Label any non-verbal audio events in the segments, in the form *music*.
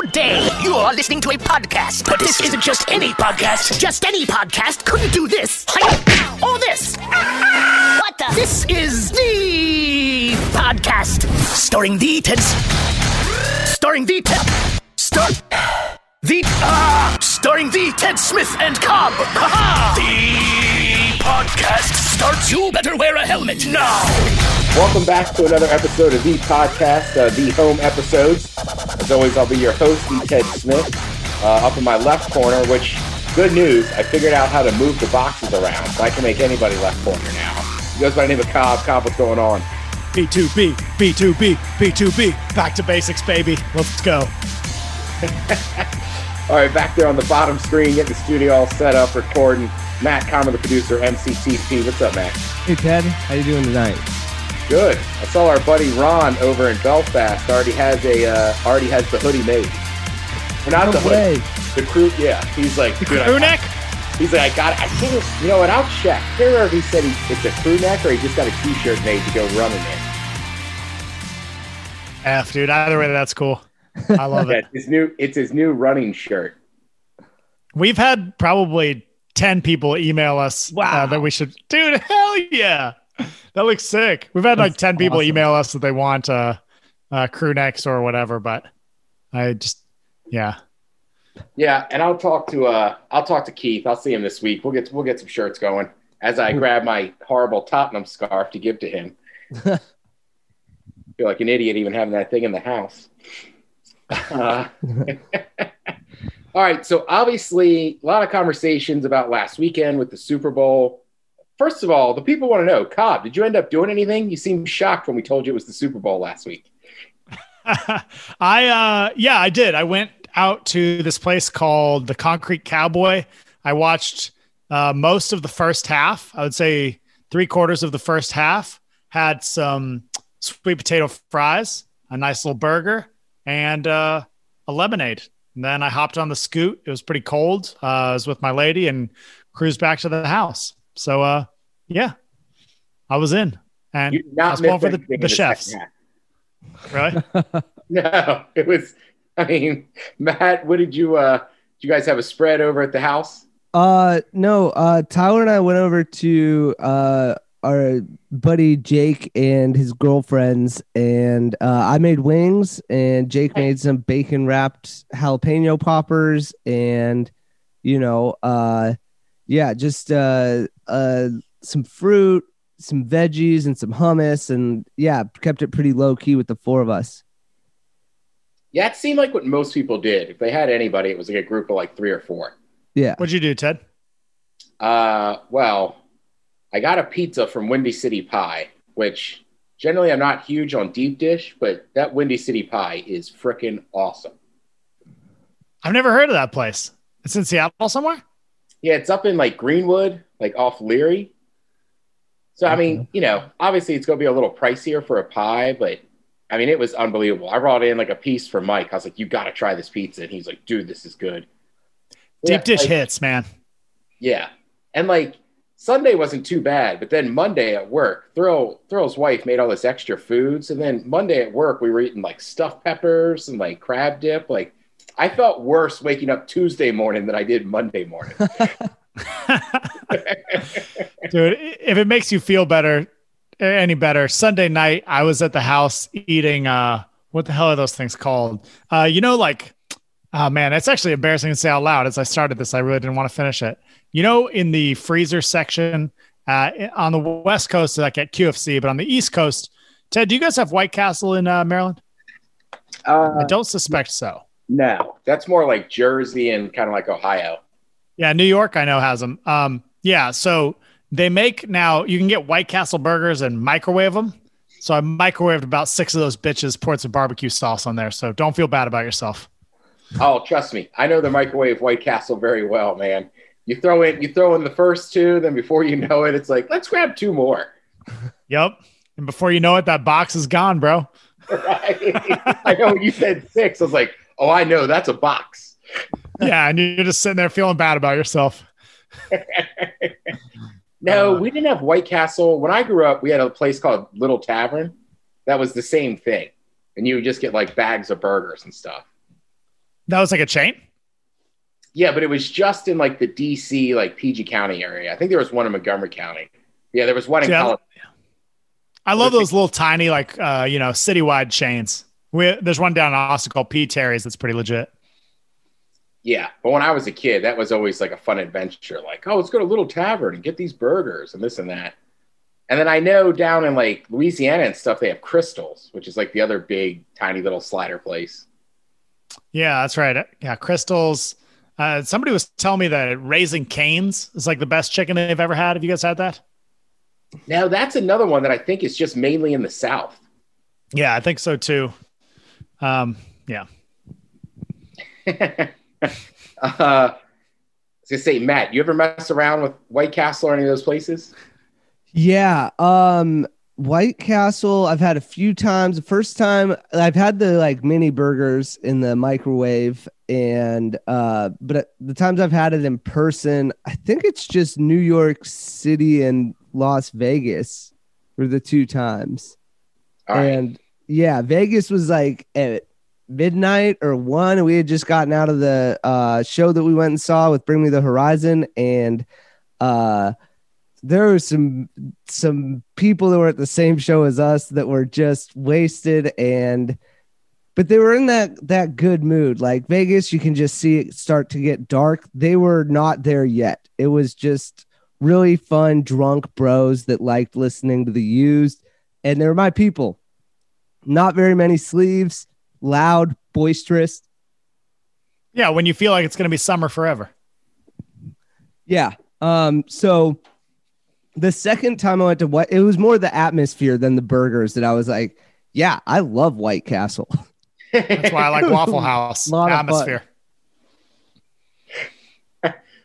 Good day. You are listening to a podcast, but this isn't just any podcast. Just any podcast couldn't do this. Or this. *laughs* What the? This is the podcast starring the Ted. Starring the Ted. Star. The uh, starring the Ted Smith and Cobb. Ha-ha! The podcast starts. You better wear a helmet now. Welcome back to another episode of the podcast, uh, the home episodes. As always, I'll be your host, E. Ted Smith. Uh, up in my left corner, which good news, I figured out how to move the boxes around, so I can make anybody left corner now. He goes by the name of Cobb. Cobb, what's going on? B2B, B2B, B2B. Back to basics, baby. Let's go. *laughs* All right, back there on the bottom screen, getting the studio all set up, recording. Matt Comer, the producer, MCTP. What's up, Matt? Hey Ted, how you doing tonight? Good. I saw our buddy Ron over in Belfast already has a uh, already has the hoodie made. Or not No the way. hoodie. The crew, yeah. He's like, dude, I- Crew neck? He's like, I got it. I think it's, you know what? I'll check. I can't remember if he said he, it's a crew neck or he just got a T-shirt made to go running in. F, dude. Either way, that's cool. I love Yeah, it. it's his new. It's his new running shirt. We've had probably 10 people email us uh, that we should. Dude, hell yeah. *laughs* That looks sick. We've had like That's 10 people awesome. email us that they want uh, uh, crew necks or whatever, but I just, yeah. Yeah, and I'll talk to uh, I'll talk to Keith. I'll see him this week. We'll get we'll get some shirts going as I grab my horrible Tottenham scarf to give to him. *laughs* feel like an idiot even having that thing in the house. Uh, *laughs* all right, so obviously a lot of conversations about last weekend with the Super Bowl. First of all, the people want to know, Cobb, did you end up doing anything? You seemed shocked when we told you it was the Super Bowl last week. *laughs* I uh yeah, I did. I went out to this place called the Concrete Cowboy. I watched uh most of the first half. I would say three quarters of the first half. Had some sweet potato fries, a nice little burger, and uh a lemonade. And then I hopped on the scoot. It was pretty cold. Uh, I was with my lady and cruised back to the house. So uh yeah, I was in. And You I was going for the, anything in the chefs. half. Really? *laughs* No, it was. I mean, Matt, what did you? uh Did you guys have a spread over at the house? Uh no, uh Tyler and I went over to uh our buddy Jake and his girlfriends and uh I made wings and Jake made some bacon wrapped jalapeno poppers and you know uh yeah, just uh uh some fruit, some veggies and some hummus and yeah, kept it pretty low key with the four of us. Yeah, it seemed like what most people did. If they had anybody, it was like a group of like three or four. Yeah. What'd you do, Ted? Uh, well, I got a pizza from Windy City Pie, which generally I'm not huge on deep dish, but that Windy City Pie is freaking awesome. I've never heard of that place. It's in Seattle somewhere. Yeah, it's up in like Greenwood, like off Leary. So I mean, you know, obviously it's gonna be a little pricier for a pie, but I mean, it was unbelievable. I brought in like a piece for Mike. I was like, "You got to try this pizza," and he's like, "Dude, this is good." Deep Yeah, dish like- hits, man. Yeah, and like Sunday wasn't too bad, but then Monday at work, Thrill Thrill's wife made all this extra food. So then Monday at work, we were eating like stuffed peppers and like crab dip. Like I felt worse waking up Tuesday morning than I did Monday morning. *laughs* *laughs* Dude, if it makes you feel better, any better, Sunday night I was at the house eating uh what the hell are those things called? Uh you know like oh man, it's actually embarrassing to say out loud as I started this. I really didn't want to finish it. You know in the freezer section uh on the west coast like at QFC, but on the east coast, Ted, do you guys have White Castle in uh, Maryland? Uh, I don't suspect so. No, that's more like Jersey and kind of like Ohio. Yeah, New York, I know has them. Um, yeah, so they make now. You can get White Castle burgers and microwave them. So I microwaved about six of those bitches, poured some barbecue sauce on there. So don't feel bad about yourself. Oh, trust me, I know the microwave White Castle very well, man. You throw in you throw in the first two, then before you know it, it's like let's grab two more. *laughs* Yep. And before you know it, that box is gone, bro. *laughs* Right? *laughs* I know you said six. I was like, oh, I know that's a box. *laughs* Yeah, and you're just sitting there feeling bad about yourself. *laughs* No, Uh, we didn't have White Castle. When I grew up, we had a place called Little Tavern. That was the same thing. And you would just get like bags of burgers and stuff. That was like a chain. Yeah, but it was just in like the DC, like PG County area. I think there was one in Montgomery County. Yeah, there was one in Yeah. Colorado. I love those little tiny, like uh, you know, citywide chains. We, there's one down in Austin called P Terry's that's pretty legit. Yeah, but when I was a kid, that was always like a fun adventure. Like, oh, let's go to a Little Tavern and get these burgers and this and that. And then I know down in like Louisiana and stuff, they have Krystals, which is like the other big, tiny little slider place. Yeah, that's right. Yeah, Krystals. Uh, somebody was telling me that Raising Canes is like the best chicken they've ever had. Have you guys had that? Now that's another one that I think is just mainly in the South. Yeah, I think so too. Um, yeah. *laughs* uh, I was gonna say, Matt, you ever mess around with White Castle or any of those places? Yeah. Um White Castle, I've had a few times. The first time I've had the like mini burgers in the microwave and uh but the times I've had it in person, I think it's just New York City and Las Vegas were the two times. All right. And yeah, Vegas was like at midnight or one, we had just gotten out of the uh, show that we went and saw with Bring Me the Horizon, and uh, there were some some people that were at the same show as us that were just wasted and but they were in that that good mood. Like vegas you can just see it start to get dark. They were not there yet. It was just really fun drunk bros that liked listening to the used and they were my people not very many sleeves loud boisterous Yeah, when you feel like it's going to be summer forever. Yeah. Um. So the second time I went to what it was more the atmosphere than the burgers that I was like, yeah, I love White Castle. That's why I like *laughs* Waffle House Lot of atmosphere. *laughs*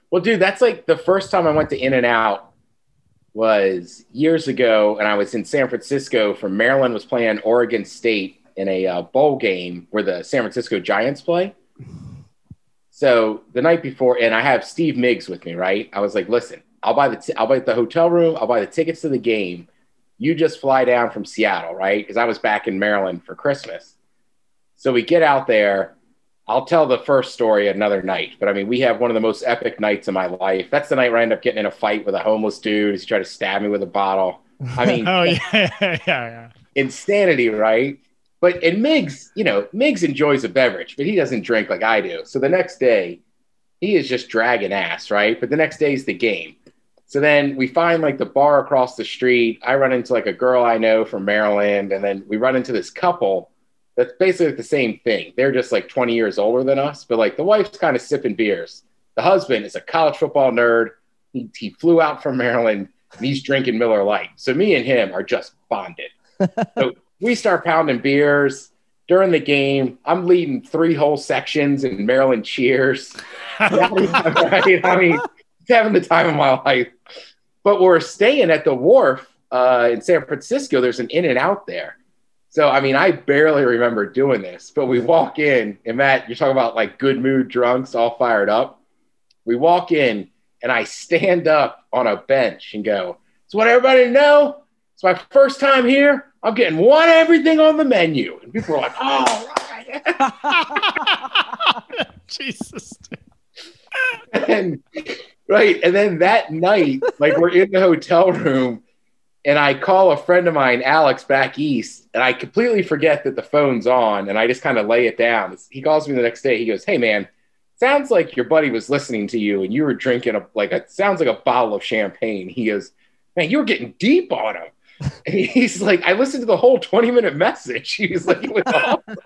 Well, dude, that's like the first time I went to In and Out was years ago, and I was in San Francisco for Maryland was playing Oregon State in a uh, bowl game where the San Francisco Giants play. So the night before, and I have Steve Miggs with me, right? I was like, "Listen, I'll buy the t- I'll buy the hotel room, I'll buy the tickets to the game. You just fly down from Seattle, right? Because I was back in Maryland for Christmas. So we get out there. I'll tell the first story another night, but I mean, we have one of the most epic nights of my life. That's the night where I end up getting in a fight with a homeless dude. He tried to stab me with a bottle. I *laughs* mean, Oh yeah, *laughs* yeah, yeah. insanity, right? But and Miggs, you know, Miggs enjoys a beverage, but he doesn't drink like I do. So the next day, he is just dragging ass, right? But the next day is the game. So then we find like the bar across the street. I run into like a girl I know from Maryland, and then we run into this couple that's basically the same thing. They're just like 20 years older than us, but like the wife's kind of sipping beers. The husband is a college football nerd. He, he flew out from *laughs* Maryland and he's drinking Miller Lite. So me and him are just bonded. *laughs* so we start pounding beers during the game. I'm leading three whole sections in Maryland cheers. *laughs* right? I mean, it's having the time of my life. But we're staying at the wharf uh, in San Francisco. There's an In and Out there. So, I mean, I barely remember doing this, but we walk in, and Matt, you're talking about like good mood drunks, all fired up. We walk in, and I stand up on a bench and go, It's what everybody know. It's my first time here. I'm getting one everything on the menu. And people are like, Oh, right. *laughs* Jesus. and right and then that night like we're in the hotel room and i call a friend of mine alex back east and i completely forget that the phone's on and i just kind of lay it down he calls me the next day he goes hey man sounds like your buddy was listening to you and you were drinking a like a sounds like a bottle of champagne he goes man you were getting deep on him *laughs* and he's like i listened to the whole 20 minute message he was like it was *laughs* awesome.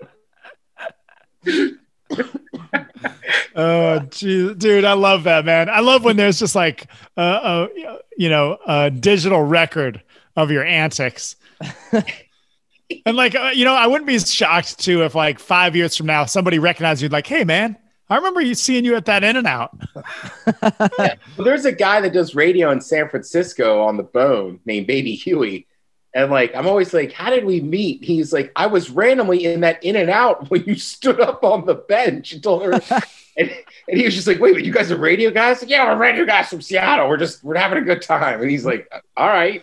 *laughs* Oh, geez, dude, I love that, man. I love when there's just like a, a you know a digital record of your antics. and like uh, you know, I wouldn't be shocked too if like five years from now somebody recognized you like, hey, man, I remember you seeing you at that In and Out. *laughs* Well, there's a guy that does radio in San Francisco on the bone named Baby Huey. And like, I'm always like, how did we meet? He's like, I was randomly in that in and out when you stood up on the bench and told her. *laughs* and, and he was just like, wait, wait, you guys are radio guys? Like, yeah, we're radio guys from Seattle. We're just, we're having a good time. And he's like, all right.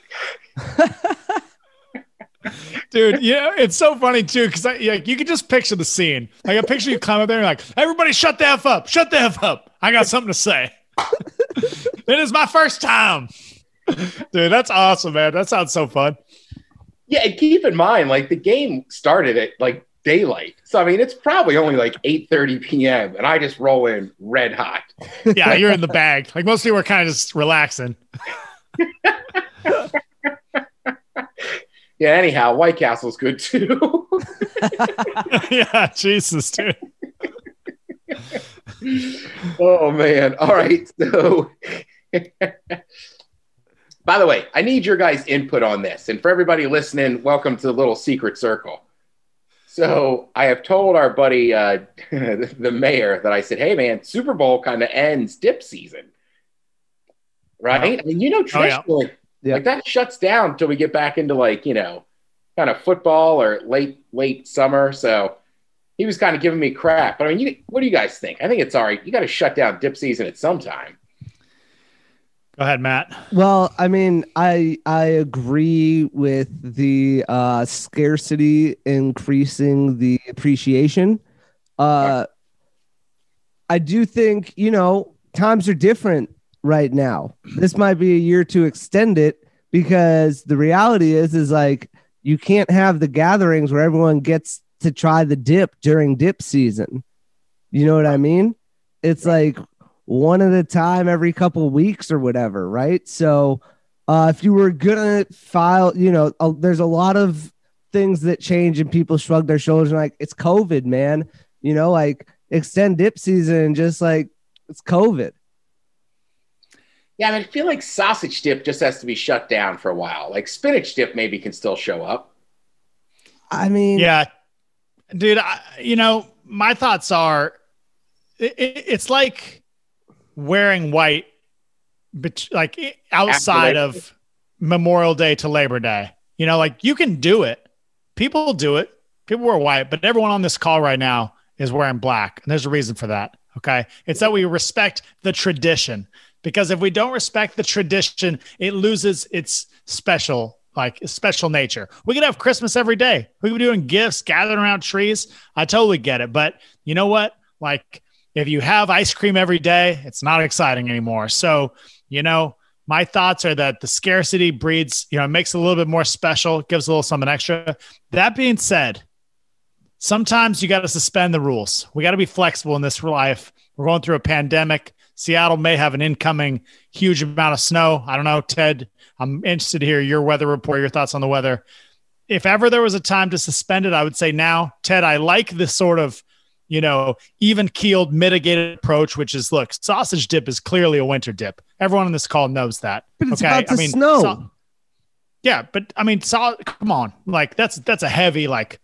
*laughs* Dude, yeah, it's so funny too because like you can just picture the scene. Like I picture you come up there and like, everybody, shut the f up, shut the f up. I got something to say. *laughs* it is my first time, dude. That's awesome, man. That sounds so fun. Yeah, and keep in mind, like the game started at like daylight, so I mean it's probably only like eight thirty p.m. and I just roll in red hot. yeah, you're in the bag. Like most people are kind of just relaxing. *laughs* yeah. Anyhow, White Castle's good too. *laughs* yeah, Jesus, dude. oh man! All right, so. *laughs* By the way, I need your guys' input on this. And for everybody listening, welcome to the little secret circle. So I have told our buddy, uh, *laughs* the mayor, that I said, hey, man, Super Bowl kind of ends dip season. Right? I mean, you know, traditionally, oh, yeah. Yeah. like that shuts down until we get back into like, you know, kind of football or late, late summer. So he was kind of giving me crap. But I mean, you, what do you guys think? I think it's all right. You got to shut down dip season at some time. Go ahead, Matt. Well, I mean, I I agree with the uh, scarcity increasing the appreciation. Uh, I do think you know times are different right now. This might be a year to extend it because the reality is is like you can't have the gatherings where everyone gets to try the dip during dip season. You know what I mean? It's like one at a time every couple weeks or whatever, right? So uh, if you were gonna file, you know, uh, there's a lot of things that change and people shrug their shoulders and like it's COVID, man. You know, like extend dip season, just like it's COVID. Yeah, I mean, I feel like sausage dip just has to be shut down for a while. Like spinach dip maybe can still show up. I mean, yeah, dude. I, you know, my thoughts are, it, it, it's like wearing white, but like outside of Memorial Day to Labor Day. You know, like you can do it. People do it. People wear white, but everyone on this call right now is wearing black. And there's a reason for that. Okay. It's that we respect the tradition because if we don't respect the tradition, it loses its special, like special nature. We could have Christmas every day. We could be doing gifts, gathering around trees. I totally get it. But you know what? Like if you have ice cream every day, it's not exciting anymore. So, you know, my thoughts are that the scarcity breeds, you know, makes it a little bit more special, gives a little something extra. That being said, sometimes you got to suspend the rules. We got to be flexible in this life. We're going through a pandemic. Seattle may have an incoming huge amount of snow. I don't know, Ted. I'm interested to hear your weather report, your thoughts on the weather. If ever there was a time to suspend it, I would say now. Ted, I like this sort of you know, even keeled, mitigated approach, which is look, sausage dip is clearly a winter dip. Everyone on this call knows that. But it's okay? about to I mean, snow. So, yeah, but I mean, so, come on, like that's that's a heavy, like,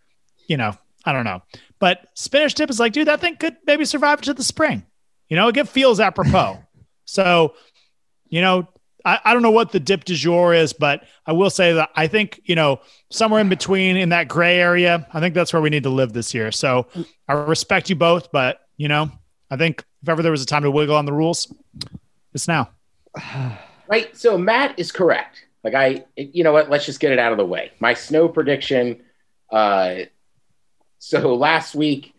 you know, I don't know. But spinach dip is like, dude, that thing could maybe survive to the spring. You know, it feels apropos. *laughs* so, you know, I, I don't know what the dip du jour is, but I will say that I think, you know, somewhere in between in that gray area, I think that's where we need to live this year. So I respect you both, but, you know, I think if ever there was a time to wiggle on the rules, it's now. *sighs* Right. So Matt is correct. Like I, you know what? Let's just get it out of the way. My snow prediction. Uh, so last week,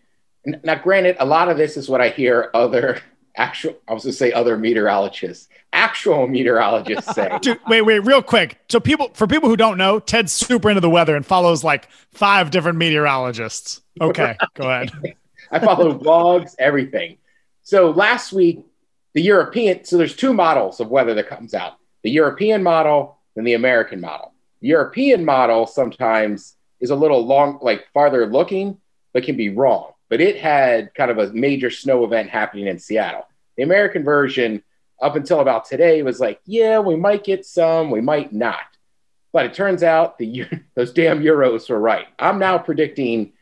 now granted, a lot of this is what I hear other *laughs* actual I was gonna say other meteorologists, actual meteorologists say. *laughs* Dude, wait, wait, real quick. So people for people who don't know, Ted's super into the weather and follows like five different meteorologists. Okay, go ahead. *laughs* I follow blogs, everything. So last week, the European, so there's two models of weather that comes out. The European model and the American model. The European model sometimes is a little long, like farther looking, but can be wrong but it had kind of a major snow event happening in Seattle. The American version, up until about today, was like, yeah, we might get some, we might not. But it turns out the *laughs* those damn Euros were right. I'm now predicting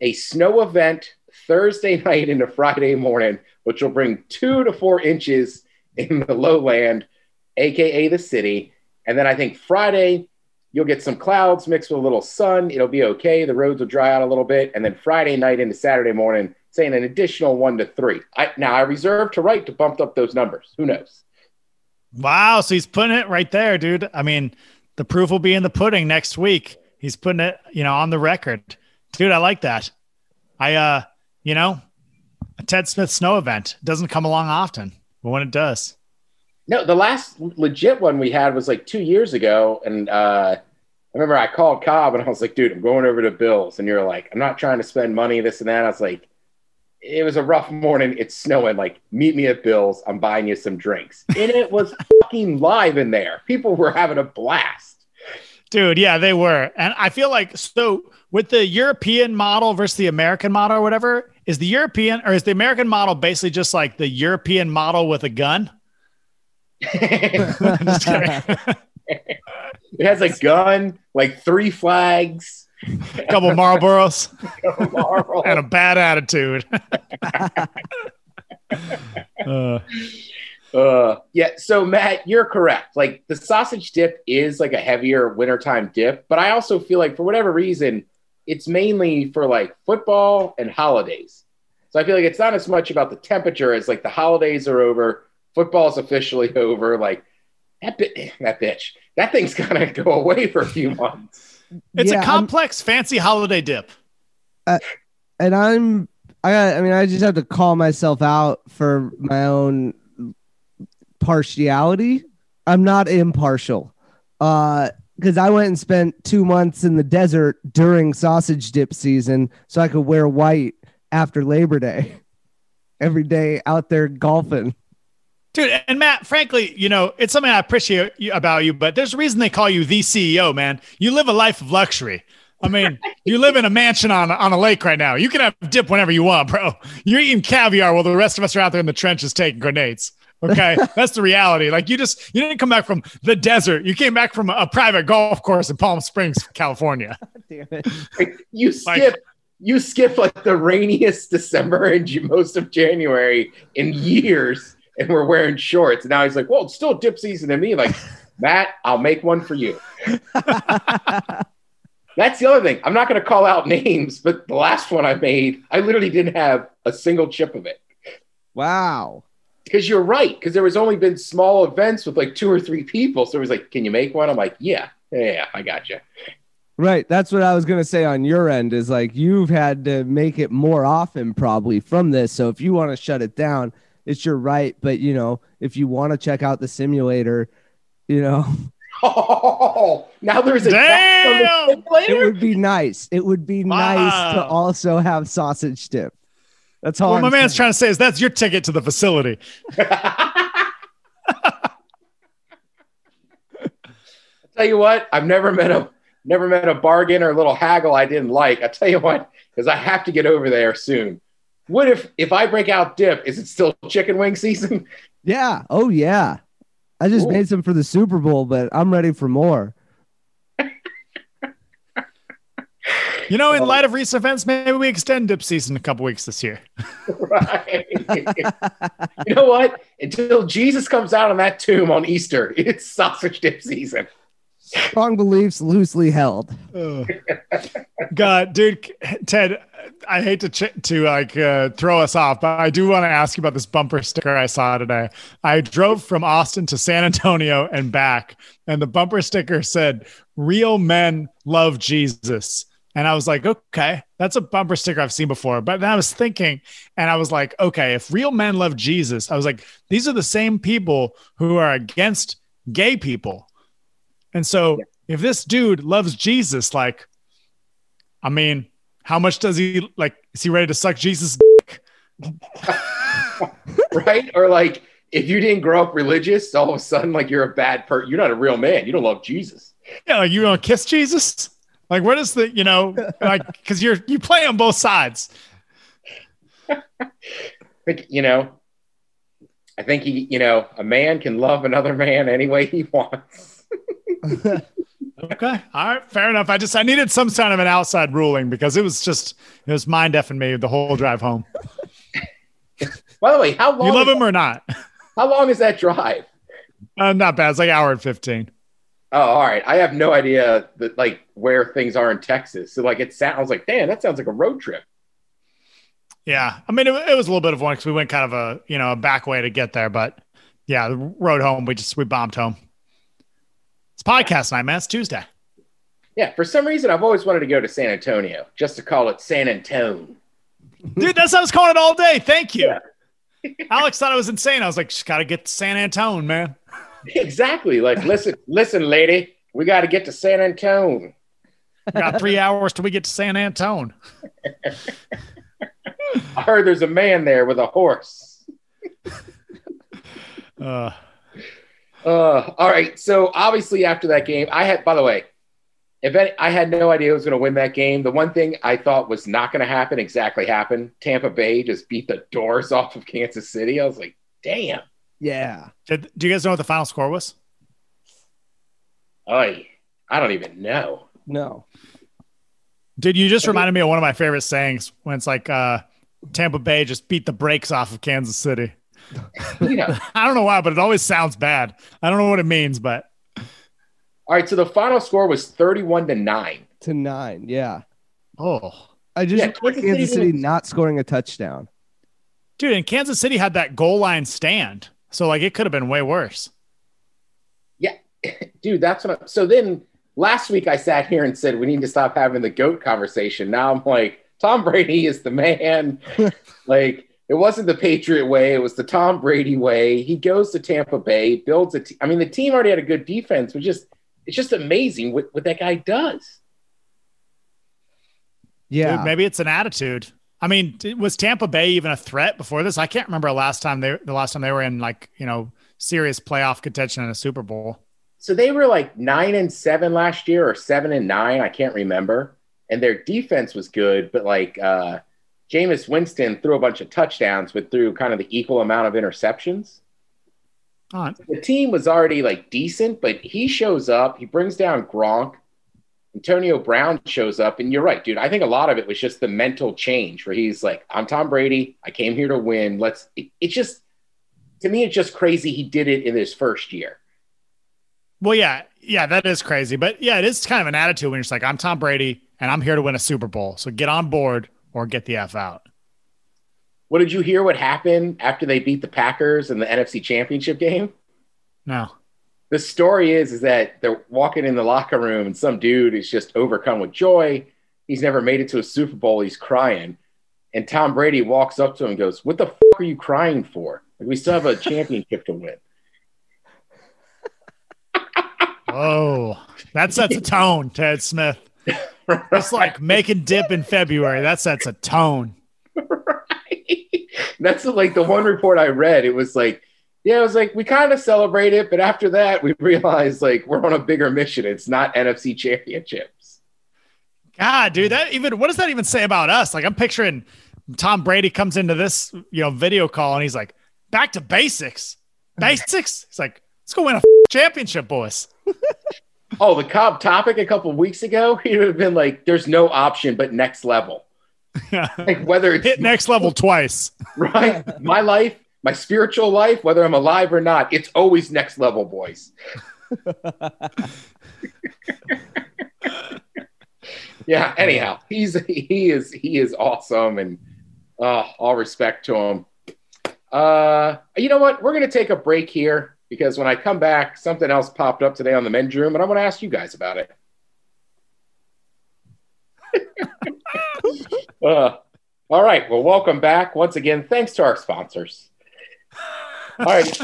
a snow event Thursday *laughs* night into Friday morning, which will bring two to four inches in the lowland, aka the city. And then I think Friday, You'll get some clouds mixed with a little sun. It'll be okay. The roads will dry out a little bit. And then Friday night into Saturday morning, saying an additional one to three. I, now, I reserve to right to bump up those numbers. Who knows? Wow. So he's putting it right there, dude. I mean, the proof will be in the pudding next week. He's putting it, you know, on the record. Dude, I like that. I uh, you know, a Ted Smith snow event doesn't come along often, but when it does. No, the last legit one we had was like two years ago, and uh, I remember I called Cobb and I was like, "Dude, I'm going over to Bill's," and you're like, "I'm not trying to spend money, this and that." I was like, "It was a rough morning. It's snowing. Like, meet me at Bill's. I'm buying you some drinks." And it was *laughs* fucking live in there. People were having a blast. Dude, yeah, they were. And I feel like so with the European model versus the American model or whatever, is the European or is the American model basically just like the European model with a gun? It has a gun, like three flags, a couple Marlboros Marlboro. and a bad attitude. *laughs* uh, Uh, yeah. So Matt, you're correct. Like the sausage dip is like a heavier wintertime dip, but I also feel like for whatever reason, it's mainly for like football and holidays. So I feel like it's not as much about the temperature as like the holidays are over, football's officially *laughs* over. Like that bit, that bitch, that thing's gonna go away for a few *laughs* months. it's Yeah, a I'm- complex, fancy holiday dip. and I'm I got I mean I just have to call myself out for my own partiality. I'm not impartial. Uh because I went and spent two months in the desert during sausage dip season so I could wear white after Labor Day. *laughs* Every day out there golfing. Dude, and Matt, frankly, you know, it's something I appreciate about you, but there's a reason they call you the CEO, man. You live a life of luxury. I mean, you live in a mansion on, on a lake right now. You can have dip whenever you want, bro. You're eating caviar while the rest of us are out there in the trenches taking grenades. Okay. *laughs* That's the reality. Like you just, you didn't come back from the desert. You came back from a, private golf course in Palm Springs, California. *laughs* Damn it. Like, you Like- skip, you skip like the rainiest *laughs* December and most of January in years, and we're wearing shorts. And now he's like, "Well, it's still dip season to me." Like, *laughs* Matt, I'll make one for you. That's the other thing. I'm not going to call out names, but the last one I made, I literally didn't have a single chip of it. Wow. Because you're right. Because there was only been small events with like two or three people. So it was like, "Can you make one?" I'm like, "Yeah, yeah, yeah I got you." Right. That's what I was going to say on your end is like you've had to make it more often probably from this. So if you want to shut it down, it's your right. But, you know, if you want to check out the simulator, you know, *laughs* Oh, now there's a Damn! it would be nice. It would be nice to also have sausage dip. That's all. What I'm my man's trying to say is that's your ticket to the facility. I *laughs* *laughs* tell you what, I've never met a never met a bargain or a little haggle I didn't like. I tell you what, because I have to get over there soon. What if if I break out dip? Is it still chicken wing season? *laughs* Yeah. Oh, yeah. I just Cool. made some for the Super Bowl, but I'm ready for more. You know, in light of recent events, maybe we extend dip season a couple weeks this year. *laughs* right. *laughs* you know what? Until Jesus comes out on that tomb on Easter, it's sausage dip season. Strong beliefs loosely held. God, dude, Ted, I hate to ch- to like uh, throw us off, but I do want to ask you about this bumper sticker I saw today. I drove from Austin to San Antonio and back, and the bumper sticker said, "Real men love Jesus." And I was like, okay, that's a bumper sticker I've seen before. But then I was thinking, and I was like, okay, if real men love Jesus, I was like, these are the same people who are against gay people. And so if this dude loves Jesus, like, I mean, how much does he like? Is he ready to suck Jesus? dick? *laughs* right? Or like if you didn't grow up religious, all of a sudden like you're a bad person. You're not a real man. You don't love Jesus. Yeah, like you gonna kiss Jesus? Like, what is the you know, *laughs* like because you're you play on both sides. *laughs* Like, you know, I think he, you know, a man can love another man any way he wants. *laughs* Okay, all right, fair enough. I just I needed some kind of an outside ruling because it was just it was mind effing me the whole drive home. *laughs* By the way, how long? You love him or not? *laughs* How long is that drive? Uh, not bad. It's like hour and fifteen. Oh, all right. I have no idea that like where things are in Texas. So like it sounds like, damn, that sounds like a road trip. Yeah, I mean it, it was a little bit of one because we went kind of a you know a back way to get there, but yeah, the road home we just we bombed home. It's podcast night, man. It's Tuesday. Yeah, for some reason, I've always wanted to go to San Antonio just to call it San Antone. Dude, that's what I was calling it all day. Thank you. Alex thought I was insane. I was like, just got to get to San Antone, man. Exactly. Like, listen, listen, lady, we got to get to San Antone. got three hours till we get to San Antone. *laughs* I heard there's a man there with a horse. Uh, Uh, all right. So obviously, after that game, I had. By the way, if any, I had no idea who was going to win that game. The one thing I thought was not going to happen exactly happened. Tampa Bay just beat the doors *laughs* off of Kansas City. I was like, damn. Yeah. did, do you guys know what the final score was? I I don't even know. No. Did you just reminded me of one of my favorite sayings when it's like uh, Tampa Bay just beat the brakes off of Kansas City. *laughs* Yeah. I don't know why, but it always sounds bad. I don't know what it means, but All right. So the final score was thirty-one to nine. To nine. Yeah. oh, I just Yeah, remember Kansas City Kansas City didn't- scoring a touchdown. dude, and Kansas City had that goal line stand, so like it could have been way worse. Yeah, *laughs* dude that's what I, so then last week i sat here and said we need to stop having the goat conversation now i'm like tom brady is the man *laughs* like it wasn't the patriot way it was the tom brady way he goes to tampa bay builds a te- I mean the team already had a good defense but just it's just amazing what, what that guy does Yeah. Dude, maybe it's an attitude. I mean, was Tampa Bay even a threat before this? I can't remember the last time they the last time they were in like you know serious playoff contention in a Super Bowl. so they were like nine and seven last year or seven and nine i can't remember and their defense was good but like uh Jameis Winston threw a bunch of touchdowns but threw kind of the equal amount of interceptions Oh, the team was already like decent, but he shows up, he brings down Gronk. Antonio Brown shows up, and you're right, dude. I think a lot of it was just the mental change where he's like, I'm Tom Brady. I came here to win. Let's, it, it's just, to me, it's just crazy he did it in his first year. well, yeah, yeah, that is crazy, but yeah, it is kind of an attitude when you're just like, I'm Tom Brady and I'm here to win a Super Bowl, so get on board or get the f out. What did you hear what happened after they beat the Packers in the NFC Championship game? No, The story is, is that they're walking in the locker room and some dude is just overcome with joy. He's never made it to a Super Bowl. He's crying. And Tom Brady walks up to him and goes, What the fuck are you crying for? Like, we still have a championship to win. *laughs* oh, that sets a tone, Ted Smith. *laughs* It's like making dip in February. That sets a tone. right? That's like the one report I read. It was like, yeah, it was like we kind of celebrate it, but after that, we *laughs* realized like we're on a bigger mission. It's not NFC championships. God, dude, that even what does that even say about us? Like, I'm picturing Tom Brady comes into this, you know, video call and he's like, "Back to basics, basics." He's like, "Let's go win a championship, boys." *laughs* Oh, the Cobb topic a couple weeks ago, *laughs* he would have been like, "There's no option but next level." Yeah. Like whether it's Hit next level twice. right, my life, my spiritual life, whether I'm alive or not, it's always next level, boys. *laughs* yeah. Anyhow, he's he is he is awesome, and uh, all respect to him. Uh, you know what? We're gonna take a break here because when I come back, something else popped up today on the men's room, and I want to ask you guys about it. *laughs* uh, all right. Well, welcome back once again. Thanks to our sponsors. All right.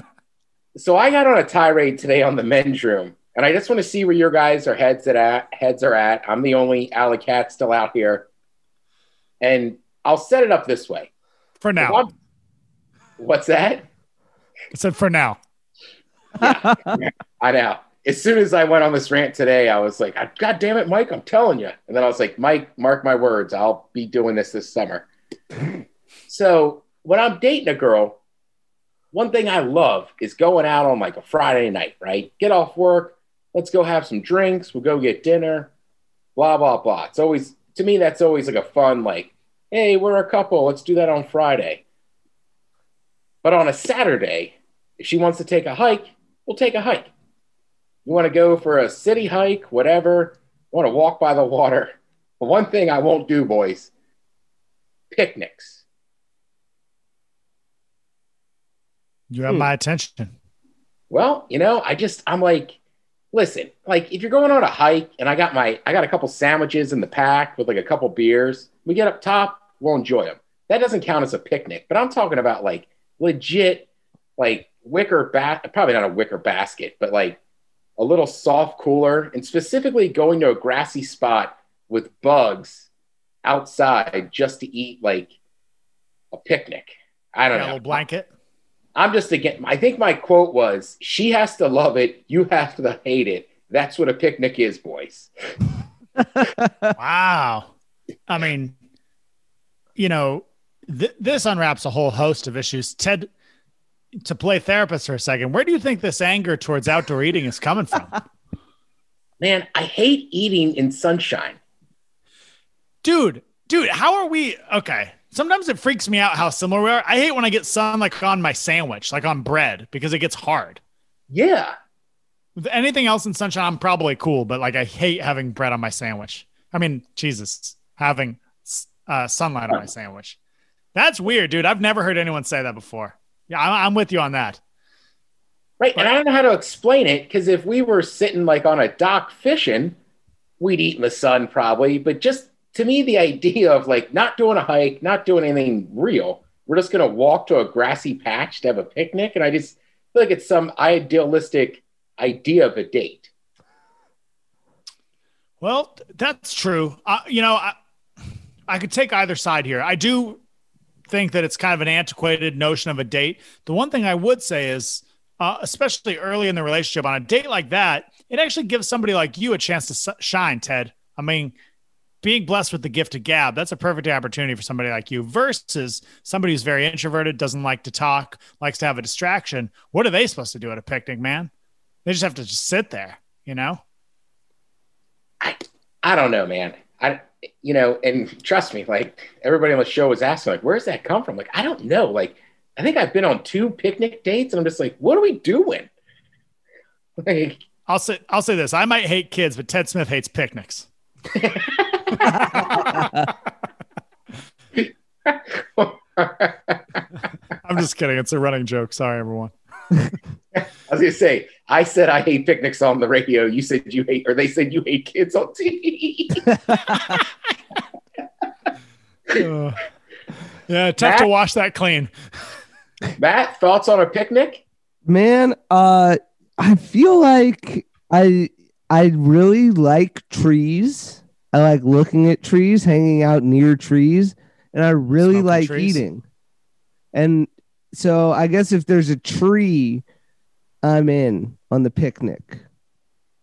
so I got on a tirade today on the men's room, and I just want to see where your guys are heads at. Heads are at. I'm the only alley cat still out here, and I'll set it up this way. For now, What's that? I said for now. I know. As soon as I went on this rant today, I was like, God damn it, Mike, I'm telling you. And then I was like, Mike, mark my words, I'll be doing this this summer. so when I'm dating a girl, one thing I love is going out on like a Friday night, right? Get off work, let's go have some drinks, we'll go get dinner, blah, blah, blah. It's always, to me, that's always like a fun, like, hey, we're a couple, let's do that on Friday. But on a Saturday, if she wants to take a hike, we'll take a hike. You want to go for a city hike, whatever. You want to walk by the water. But one thing I won't do, boys picnics. You have Hmm. my attention. Well, you know, I just, I'm like, listen, like if you're going on a hike and I got my I got a couple sandwiches in the pack with like a couple beers, we get up top, we'll enjoy them. That doesn't count as a picnic, but I'm talking about like legit like wicker bat probably not a wicker basket, but like a little soft cooler and specifically going to a grassy spot with bugs outside just to eat like a picnic. I don't a know. little blanket. I'm just again. I think my quote was, "She has to love it. You have to hate it. That's what a picnic is, boys." *laughs* Wow. I mean, you know, th- this unwraps a whole host of issues. Ted, to play therapist for a second, where do you think this anger towards outdoor eating is coming from? *laughs* Man, I hate eating in sunshine. dude, dude, how are we? Okay. Sometimes it freaks me out how similar we are. I hate when I get sun like on my sandwich, like on bread, because it gets hard. Yeah, With anything else in sunshine, I'm probably cool, but like I hate having bread on my sandwich. I mean, Jesus, having uh, sunlight on my sandwich. That's weird, dude. I've never heard anyone say that before. Yeah, I'm, I'm with you on that. right. And I don't know how to explain it because if we were sitting like on a dock fishing, we'd eat in the sun probably. But just to me, the idea of like not doing a hike, not doing anything real, we're just gonna walk to a grassy patch to have a picnic, and I just feel like it's some idealistic idea of a date. Well, that's true. Uh, you know, I, I could take either side here. I do think that it's kind of an antiquated notion of a date. The one thing I would say is, uh, especially early in the relationship, on a date like that, it actually gives somebody like you a chance to shine, Ted. I mean, being blessed with the gift of gab, that's a perfect opportunity for somebody like you versus somebody who's very introverted, doesn't like to talk, likes to have a distraction. What are they supposed to do at a picnic, man? They just have to just sit there, you know? I, I don't know, man. I, you know, and trust me, like everybody on the show was asking, like, where's that come from? Like, I don't know. Like, I think I've been on two picnic dates, and I'm just like, what are we doing? *laughs* Like, I'll say I'll say this. I might hate kids, but Ted Smith hates picnics. *laughs* *laughs* I'm just kidding. It's a running joke. Sorry, everyone. I was gonna say, I said I hate picnics on the radio. You said you hate, or they said you hate kids on TV. Uh, *laughs* yeah, tough to wash that clean. Matt, thoughts on a picnic? Man, uh I feel like I I really like trees. I like looking at trees, hanging out near trees, and I really Smoking like trees. eating. And so I guess if there's a tree, I'm in on the picnic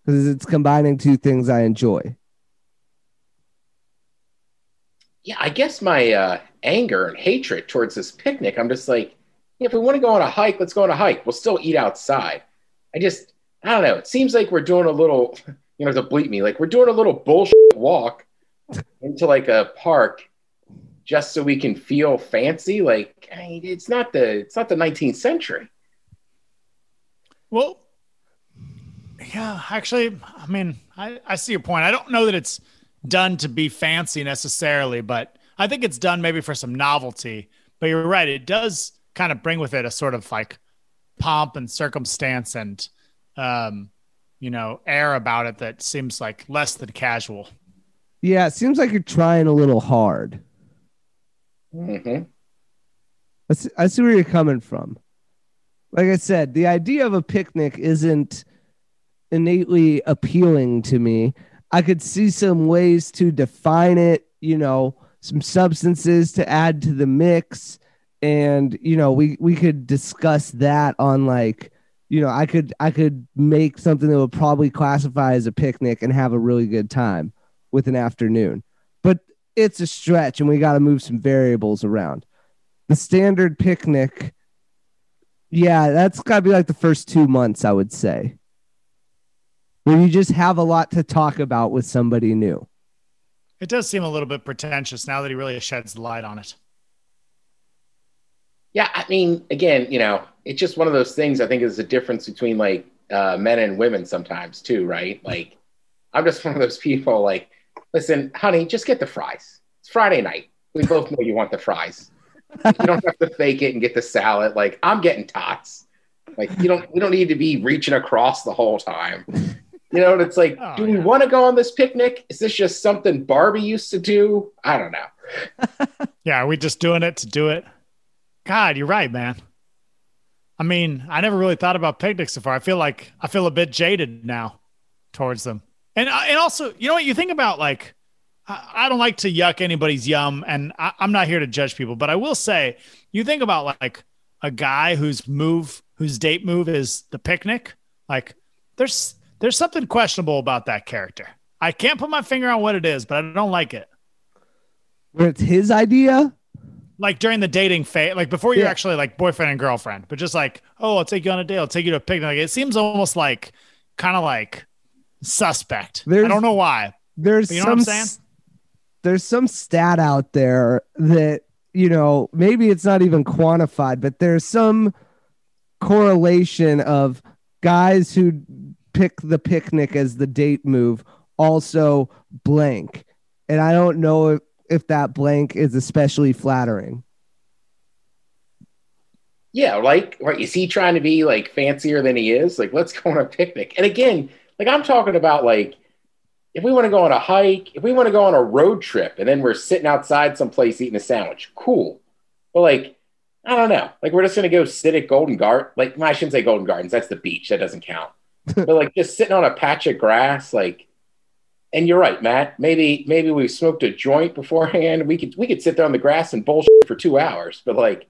because it's combining two things I enjoy. Yeah, I guess my uh, anger and hatred towards this picnic, I'm just like, if we want to go on a hike, let's go on a hike. We'll still eat outside. I just, I don't know. It seems like we're doing a little, *laughs* you know, to bleep me, like we're doing a little bullshit walk *laughs* into like a park just so we can feel fancy. Like, I mean, it's not the, it's not the 19th century. Well, yeah, actually, I mean, I, I see your point. I don't know that it's done to be fancy necessarily, but I think it's done maybe for some novelty. But you're right. It does kind of bring with it a sort of like pomp and circumstance and, um, you know, air about it that seems like less than casual. Yeah, it seems like you're trying a little hard. Hmm I see, I see where you're coming from. Like I said, the idea of a picnic isn't innately appealing to me. I could see some ways to define it, you know, some substances to add to the mix and you know, we we could discuss that on like you know, I could I could make something that would probably classify as a picnic and have a really good time with an afternoon. But it's a stretch and we got to move some variables around the standard picnic yeah that's got to be like the first two months i would say where you just have a lot to talk about with somebody new It does seem a little bit pretentious now that he really sheds light on it. Yeah, I mean, again, you know, it's just one of those things. I think is the difference between like uh, men and women sometimes too, right? Like, I'm just *laughs* one of those people. Like, listen, honey, just get the fries. It's Friday night. We both know you want the fries. you don't have to fake it and get the salad. Like, I'm getting tots. Like, you don't. We don't need to be reaching across the whole time. You know, and it's like, Oh, do we yeah. want to go on this picnic? Is this just something Barbie used to do? I don't know. *laughs* Yeah, are we just doing it to do it? God, you're right, man. I mean, I never really thought about picnics before. I feel like I feel a bit jaded now towards them. And uh, and also, you know what? You think about like, I, I don't like to yuck anybody's yum, and I, I'm not here to judge people, but I will say, you think about like a guy whose move, whose date move is the picnic. Like, there's there's something questionable about that character. I can't put my finger on what it is, but I don't like it. Where it's his idea. like during the dating phase, like before you're Yeah. actually like boyfriend and girlfriend, but just like, oh, I'll take you on a date, I'll take you to a picnic. Like, it seems almost like kind of like suspect. There's- I don't know why. There's You know what I'm some saying? there's some stat out there that you know maybe it's not even quantified, but there's some correlation of guys who pick the picnic as the date move also blank, and I don't know if, if that blank is especially flattering. Yeah, like, right, is he trying to be like fancier than he is? Like, let's *laughs* go on a picnic. And again, like I'm talking about like if we want to go on a hike, if we want to go on a road trip and then we're sitting outside someplace eating a sandwich, cool. But like, I don't know. Like we're just gonna go sit at Golden Garden. Like I shouldn't say Golden Gardens, that's the beach. That doesn't count. *laughs* but like just sitting on a patch of grass, like and you're right, Matt. Maybe maybe we smoked a joint beforehand. We could we could sit there on the grass and bullshit for two hours. But like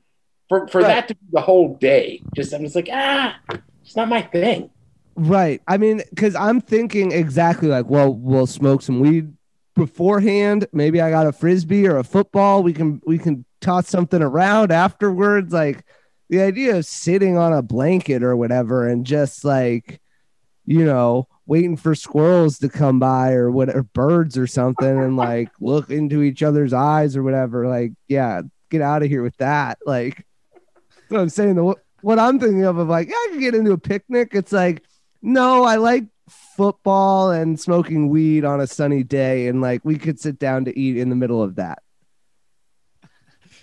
for for Right. that to be the whole day, just I'm just like ah, it's not my thing. Right. I mean, because I'm thinking exactly like, well, we'll smoke some weed beforehand. Maybe I got a frisbee or a football. We can we can toss something around afterwards. Like the idea of sitting on a blanket or whatever and just like, you know, waiting for squirrels to come by or what or birds or something and like *laughs* look into each other's eyes or whatever. Like, yeah, get out of here with that. Like what I'm saying. The what I'm thinking of of like, yeah, I could get into a picnic. It's like, no, I like football and smoking weed on a sunny day, and like we could sit down to eat in the middle of that.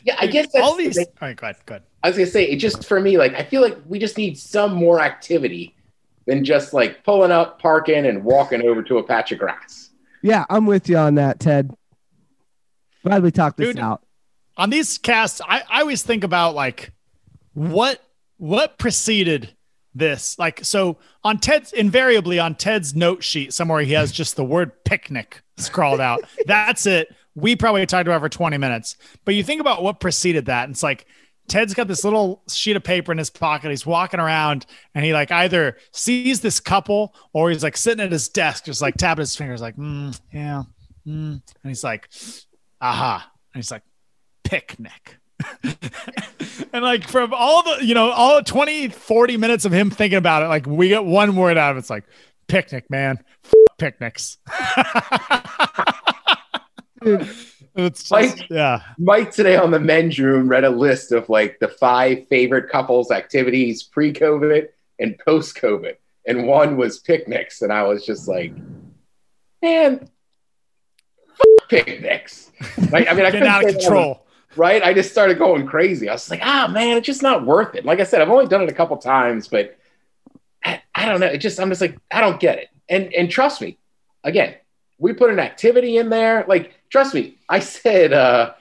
Yeah, I guess that's all these. the All right, go ahead, go ahead. I was gonna say it just for me, like I feel like we just need some more activity than just like pulling up, parking, and walking over to a patch of grass. Yeah, I'm with you on that, Ted. Glad we talked this Dude, out. On these casts, I, I always think about like what what preceded this. Like so on Ted's invariably on Ted's note sheet somewhere he has just the word picnic scrawled out. *laughs* That's it. We probably talked about for 20 minutes. But you think about what preceded that, and it's like Ted's got this little sheet of paper in his pocket. He's walking around and he like either sees this couple or he's like sitting at his desk, just like tapping his fingers, like, mm, yeah. Mm. And he's like, aha. And he's like, picnic. *laughs* and like from all the, you know, all 20, 40 minutes of him thinking about it, like we get one word out of it. It's like picnic, man. F- picnics. *laughs* it's just, Like- yeah. Mike today on the men's room read a list of like the five favorite couples activities pre-COVID and post-COVID, and one was picnics, and I was just like, man, f- picnics. Right? I mean, I couldn't out of control. Right? I just started going crazy. I was like, ah, man, it's just not worth it. Like I said, I've only done it a couple times, but I, I don't know. It just, I'm just like, I don't get it. And and trust me, again, we put an activity in there. Like, trust me, I said, uh,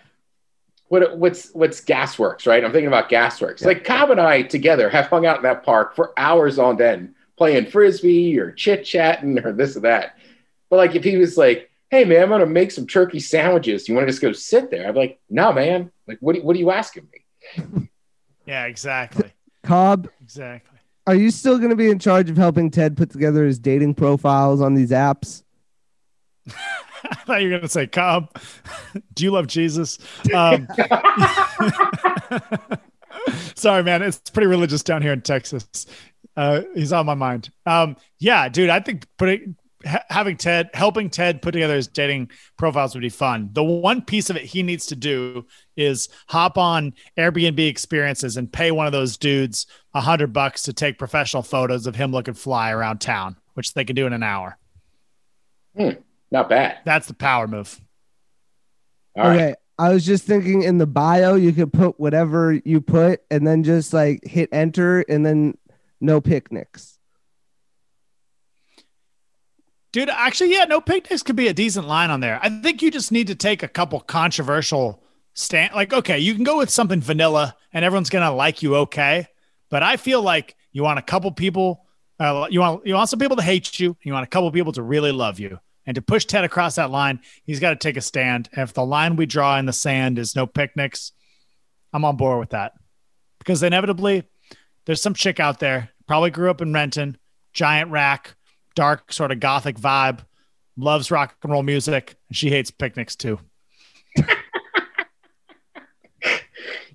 what what's what's Gasworks, right? I'm thinking about Gasworks. Like Cobb and I together have hung out in that park for hours on end, playing frisbee or chit chatting or this or that. But like, if he was like, "Hey man, I'm gonna make some turkey sandwiches. You want to just go sit there?" I'm like, "No, man. Like, what do, what are you asking me?" *laughs* Yeah, exactly. Cobb, Exactly. are you still going to be in charge of helping Ted put together his dating profiles on these apps? *laughs* I thought you were going to say, Cobb, *laughs* do you love Jesus? Um, sorry, man. It's pretty religious down here in Texas. Uh, he's on my mind. Um, yeah, dude, I think putting ha- having Ted helping Ted put together his dating profiles would be fun. The one piece of it he needs to do is hop on Airbnb experiences and pay one of those dudes a hundred bucks to take professional photos of him looking fly around town, which they can do in an hour. Hmm, not bad. That's the power move. All right. okay. I was just thinking in the bio, you could put whatever you put and then just like hit enter and then no picnics. Dude, actually, yeah, no picnics could be a decent line on there. I think you just need to take a couple controversial stand. Like, okay, you can go with something vanilla, and everyone's gonna like you, okay. But I feel like you want a couple people. Uh, you want you want some people to hate you. You want a couple people to really love you. And to push Ted across that line, he's got to take a stand. And if the line we draw in the sand is no picnics, I'm on board with that. Because inevitably, there's some chick out there, probably grew up in Renton, giant rack, dark sort of gothic vibe, loves rock and roll music, and she hates picnics too. *laughs*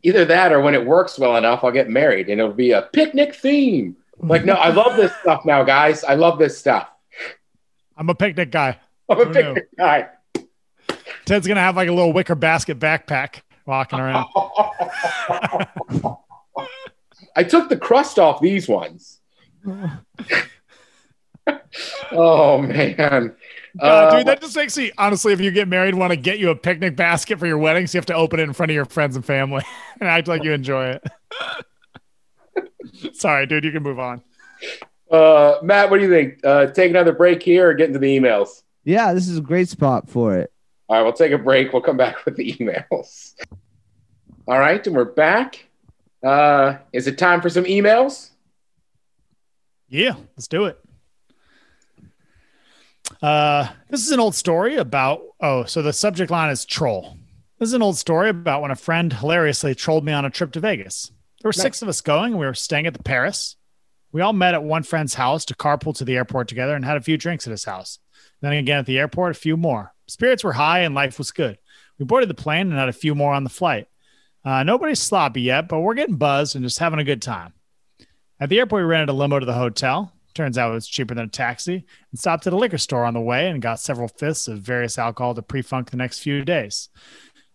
Either that or when it works well enough, I'll get married and it'll be a picnic theme. Like, no, I love this stuff now, guys. I love this stuff. I'm a picnic guy. *laughs* I'm a picnic guy. Ted's gonna have like a little wicker basket backpack walking around. *laughs* I took the crust off these ones. *laughs* oh man. God, uh, dude, that just makes me honestly, if you get married, want to get you a picnic basket for your wedding, so you have to open it in front of your friends and family *laughs* and act like you enjoy it. *laughs* Sorry, dude, you can move on. Uh, Matt, what do you think? Uh, take another break here or get into the emails? Yeah, this is a great spot for it. All right, we'll take a break. We'll come back with the emails. All right, and we're back. Uh, is it time for some emails? Yeah, let's do it. Uh, this is an old story about. Oh, so the subject line is troll. This is an old story about when a friend hilariously trolled me on a trip to Vegas. There were nice. six of us going, and we were staying at the Paris. We all met at one friend's house to carpool to the airport together and had a few drinks at his house. Then again at the airport, a few more. Spirits were high and life was good. We boarded the plane and had a few more on the flight. Uh, nobody's sloppy yet, but we're getting buzzed and just having a good time. At the airport, we rented a limo to the hotel. Turns out it was cheaper than a taxi and stopped at a liquor store on the way and got several fifths of various alcohol to pre funk the next few days.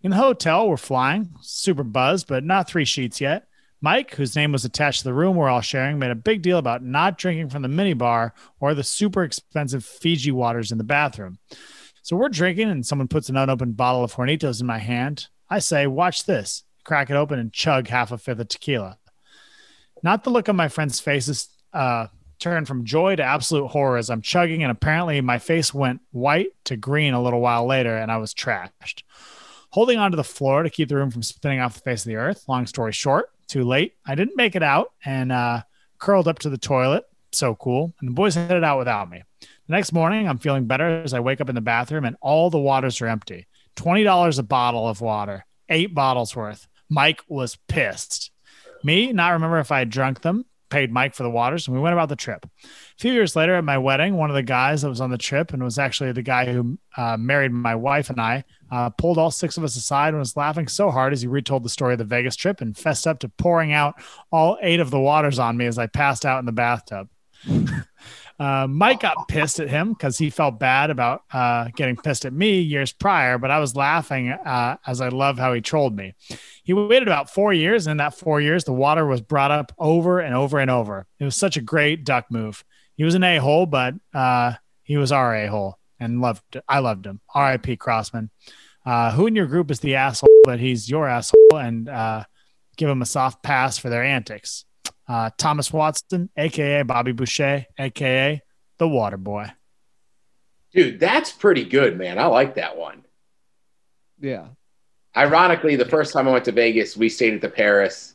In the hotel, we're flying, super buzzed, but not three sheets yet. Mike, whose name was attached to the room we're all sharing, made a big deal about not drinking from the minibar or the super expensive Fiji waters in the bathroom. So we're drinking, and someone puts an unopened bottle of Hornitos in my hand. I say, Watch this. Crack it open and chug half a fifth of tequila. Not the look on my friend's faces uh, turned from joy to absolute horror as I'm chugging, and apparently my face went white to green a little while later, and I was trashed. Holding onto the floor to keep the room from spinning off the face of the earth. Long story short, too late. I didn't make it out and uh, curled up to the toilet. So cool. And the boys headed out without me. The next morning, I'm feeling better as I wake up in the bathroom and all the waters are empty. $20 a bottle of water, eight bottles worth. Mike was pissed. Me, not remember if I had drunk them paid Mike for the waters, and we went about the trip. A few years later, at my wedding, one of the guys that was on the trip and was actually the guy who uh, married my wife and I uh, pulled all six of us aside and was laughing so hard as he retold the story of the Vegas trip and fessed up to pouring out all eight of the waters on me as I passed out in the bathtub. Uh, Mike got pissed at him because he felt bad about uh, getting pissed at me years prior, but I was laughing uh, as I love how he trolled me. He waited about four years, and in that four years, the water was brought up over and over and over. It was such a great duck move. He was an a hole, but uh, he was our a hole, and loved. I loved him. R.I.P. Crossman. Uh, who in your group is the asshole? But he's your asshole, and uh, give him a soft pass for their antics uh, Thomas Watson, aka Bobby Boucher, aka the Water Boy. Dude, that's pretty good, man. I like that one. Yeah. Ironically, the first time I went to Vegas, we stayed at the Paris.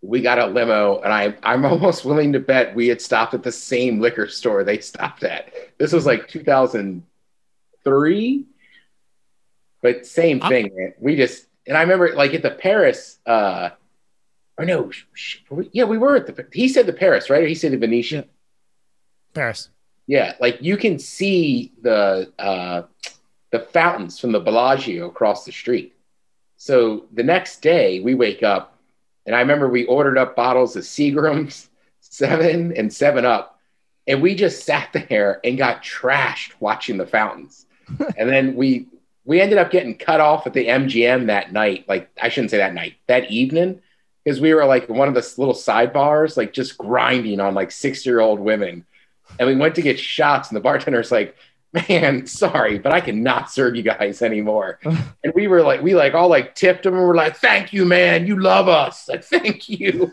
We got a limo, and I, I'm *laughs* almost willing to bet we had stopped at the same liquor store they stopped at. This was like 2003, but same thing, man. We just, and I remember like at the Paris, uh, or no, yeah, we were at the. He said the Paris, right? Or he said the Venetian. Paris. Yeah, like you can see the uh, the fountains from the Bellagio across the street. So the next day we wake up, and I remember we ordered up bottles of Seagram's, *laughs* Seven and Seven Up, and we just sat there and got trashed watching the fountains. *laughs* and then we we ended up getting cut off at the MGM that night. Like I shouldn't say that night, that evening because we were like one of the little sidebars, like just grinding on like six year old women. And we went to get shots, and the bartender's like, man, sorry, but I cannot serve you guys anymore. *laughs* and we were like, we like all like tipped them and we're like, thank you, man. You love us. Like, *laughs* thank you.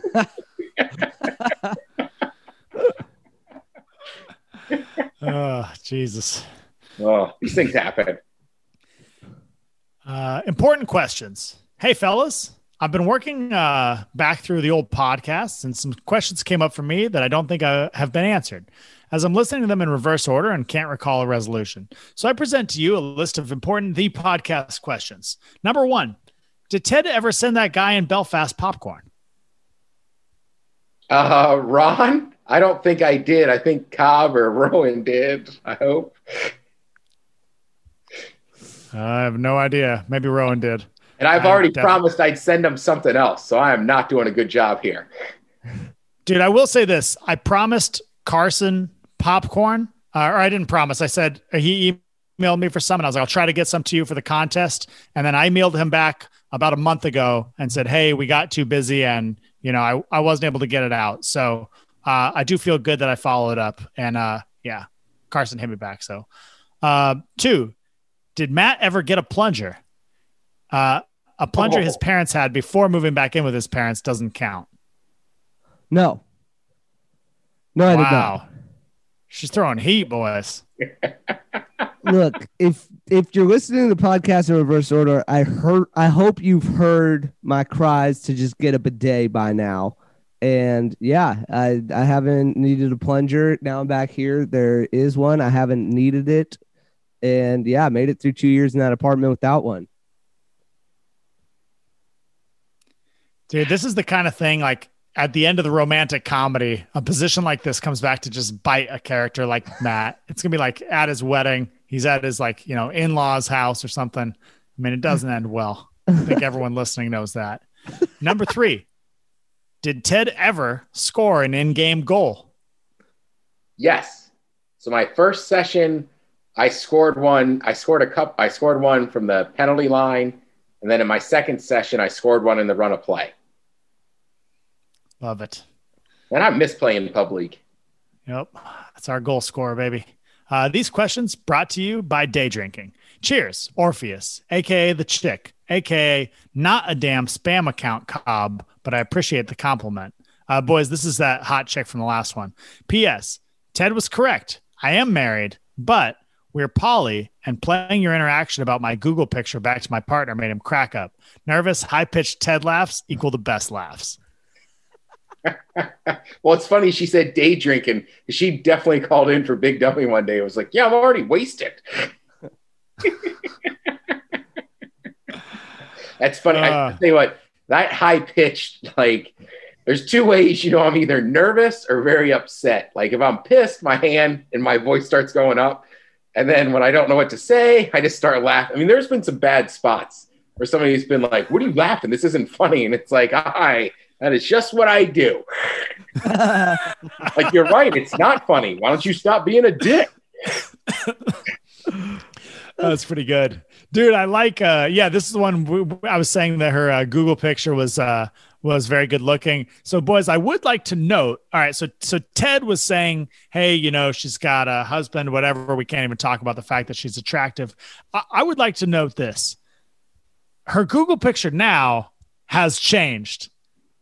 oh, *laughs* Jesus. Oh, these things happen. Uh, important questions. Hey, fellas, I've been working uh, back through the old podcasts, and some questions came up for me that I don't think I have been answered. As I'm listening to them in reverse order and can't recall a resolution, so I present to you a list of important the podcast questions. Number one: Did Ted ever send that guy in Belfast popcorn? Uh, Ron, I don't think I did. I think Cobb or *laughs* Rowan did. I hope. I have no idea. Maybe Rowan did. And I've already definitely- promised I'd send him something else, so I am not doing a good job here. Dude, I will say this. I promised Carson popcorn, uh, or I didn't promise. I said uh, he emailed me for some, and I was like, I'll try to get some to you for the contest. And then I emailed him back about a month ago and said, Hey, we got too busy and, you know, I, I wasn't able to get it out. So uh, I do feel good that I followed up. And uh, yeah, Carson hit me back. So, uh, two, did Matt ever get a plunger? A plunger oh. his Oh. parents had before moving back in with his parents doesn't count. No. No, I did not. Wow. She's throwing heat, boys. *laughs* Look, if if you're listening to the podcast in reverse order, I heard I hope you've heard my cries to just get a bidet by now. And yeah, I I haven't needed a plunger. Now I'm back here. There is one. I haven't needed it. And yeah, I made it through two years in that apartment without one. Dude, this is the kind of thing like at the end of the romantic comedy, a position like this comes back to just bite a character like Matt. It's gonna be like at his wedding, he's at his like, you know, in-laws house or something. I mean, it doesn't end well. I think *laughs* everyone listening knows that. Number three, did Ted ever score an in-game goal? Yes. So my first session, I scored one. I scored a cup. I scored one from the penalty line, and then in my second session, I scored one in the run of play. Love it. And I miss playing pub league. Yep. That's our goal scorer, baby. Uh, these questions brought to you by Day Drinking. Cheers, Orpheus, aka the chick, aka not a damn spam account Cobb, but I appreciate the compliment. Uh, boys, this is that hot chick from the last one. P.S. Ted was correct. I am married, but we're poly, and playing your interaction about my Google picture back to my partner made him crack up. Nervous, high pitched Ted laughs equal the best laughs. Well, it's funny. She said day drinking. She definitely called in for Big Dummy one day. It was like, yeah, I'm already wasted. That's funny. I, Uh. I tell you what, that high pitched, like, there's two ways. You know, I'm either nervous or very upset. Like, if I'm pissed, my hand and my voice starts going up. And then when I don't know what to say, I just start laughing. I mean, there's been some bad spots where somebody's been like, What are you laughing? This isn't funny. And it's like, Hi, that is just what I do. *laughs* Like, you're right. It's not funny. Why don't you stop being a dick? That's pretty good, dude. I like. uh Yeah, this is the one I was saying that her uh, Google picture was uh was very good looking. So, boys, I would like to note. All right, so so Ted was saying, hey, you know, she's got a husband, whatever. We can't even talk about the fact that she's attractive. I, I would like to note this. Her Google picture now has changed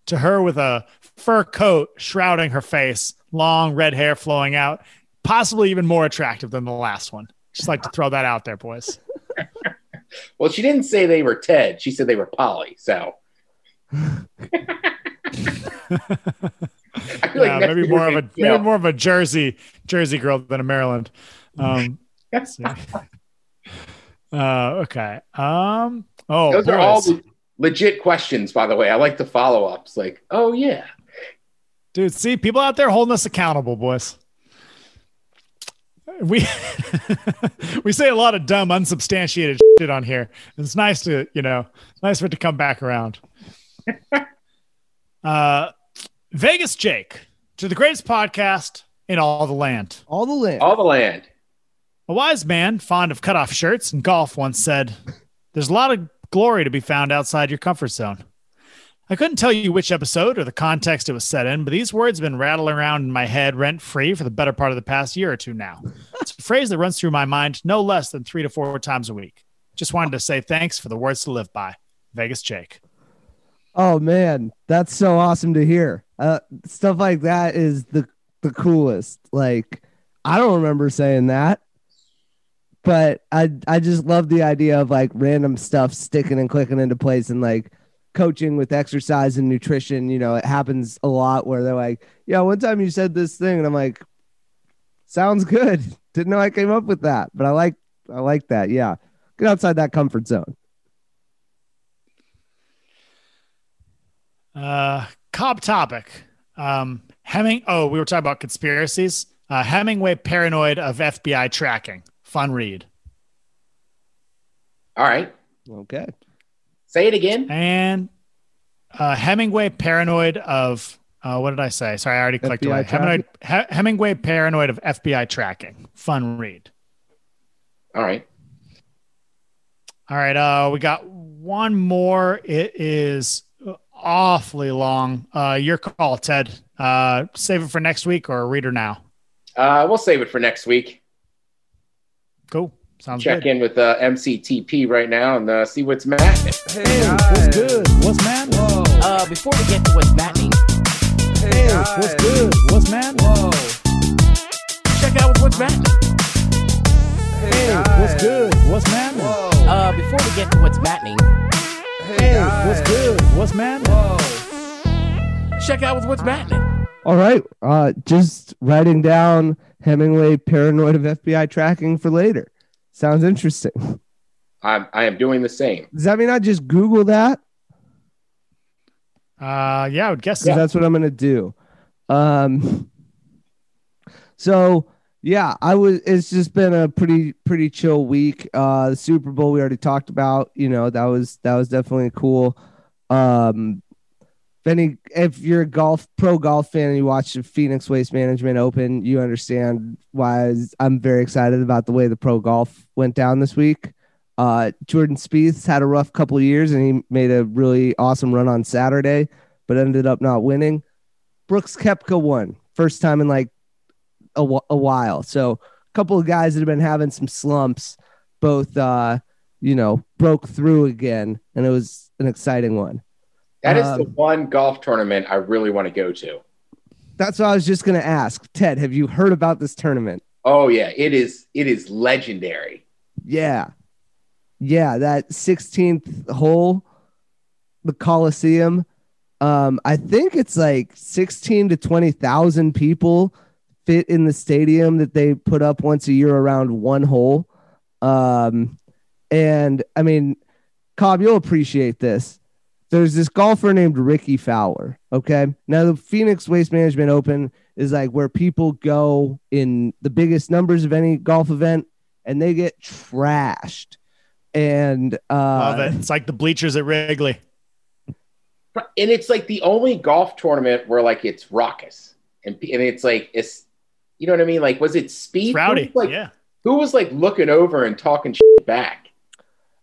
to her with a fur coat shrouding her face, long red hair flowing out, possibly even more attractive than the last one. Just like to throw that out there, boys. *laughs* Well, she didn't say they were Ted. She said they were poly. So *laughs* Yeah, next maybe more of a maybe more of a Jersey Jersey girl than a Maryland. Um, *laughs* uh, okay. Um. Oh, Those are all boys. Le- legit questions, by the way. I like the follow ups. Like, oh yeah, dude. See, people out there holding us accountable, boys. We *laughs* we say a lot of dumb, unsubstantiated *laughs* shit on here. It's nice to you know, nice for it to come back around. *laughs* uh, Vegas Jake to the greatest podcast in all the land. All the land. all the land. A wise man, fond of cutoff shirts and golf, once said, There's a lot of glory to be found outside your comfort zone. I couldn't tell you which episode or the context it was set in, but these words have been rattling around in my head rent free for the better part of the past year or two now. It's a phrase that runs through my mind no less than three to four times a week. Just wanted to say thanks for the words to live by. Vegas Jake. Oh man, that's so awesome to hear. Uh, stuff like that is the the coolest. Like I don't remember saying that. But I I just love the idea of like random stuff sticking and clicking into place and like coaching with exercise and nutrition. You know, it happens a lot where they're like, "Yeah, one time you said this thing," and I'm like, "Sounds good." *laughs* Didn't know I came up with that, but I like I like that. Yeah, get outside that comfort zone. Uh, Cobb topic. Um, Hemming. Oh, we were talking about conspiracies. Uh, Hemingway paranoid of FBI tracking. Fun read. All right. Okay. Say it again. And uh, Hemingway paranoid of uh, what did I say? Sorry, I already clicked away. Hemingway, He- Hemingway paranoid of FBI tracking. Fun read. All right. All right. Uh, we got one more. It is awfully long. Uh, your call, Ted. Uh, save it for next week or read her now. Uh, we'll save it for next week. Cool. Sounds Check good. in with uh, MCTP right now and uh, see what's happening. Hey, what's good? What's man? Whoa. Uh, before we get to what's happening, Hey, what's good? What's man? Whoa. check out what's happening. Hey, what's good? What's man? Whoa. Uh, before we get to what's happening, Hey, what's good? What's man? Whoa. check out what's happening. All right. Uh, just writing down Hemingway paranoid of FBI tracking for later. Sounds interesting. I'm, I am doing the same. Does that mean I just Google that? Uh, yeah, I would guess so. that's what I'm gonna do. Um, so yeah, I was. It's just been a pretty pretty chill week. Uh, the Super Bowl we already talked about. You know that was that was definitely cool. Um, if any, if you're a golf pro golf fan and you watch the Phoenix Waste Management Open, you understand why I'm very excited about the way the pro golf went down this week. Uh, Jordan Spieth's had a rough couple of years and he made a really awesome run on Saturday, but ended up not winning. Brooks Koepka won first time in like a, a while. So a couple of guys that have been having some slumps, both uh, you know, broke through again, and it was an exciting one. That is the Um, one golf tournament I really want to go to. That's what I was just gonna ask. Ted, have you heard about this tournament? Oh yeah, it is. It is legendary. Yeah. Yeah, that 16th hole, the Coliseum. Um, I think it's like 16 to 20,000 people fit in the stadium that they put up once a year around one hole. Um, and I mean, Cobb, you'll appreciate this. There's this golfer named Rickie Fowler. Okay. Now, the Phoenix Waste Management Open is like where people go in the biggest numbers of any golf event and they get trashed. And uh, Love it. It's like the bleachers at Wrigley. And it's like the only golf tournament where like it's raucous and and it's like it's you know what I mean. Like was it speed? Rowdy. Who was, like yeah. who was like looking over and talking shit back?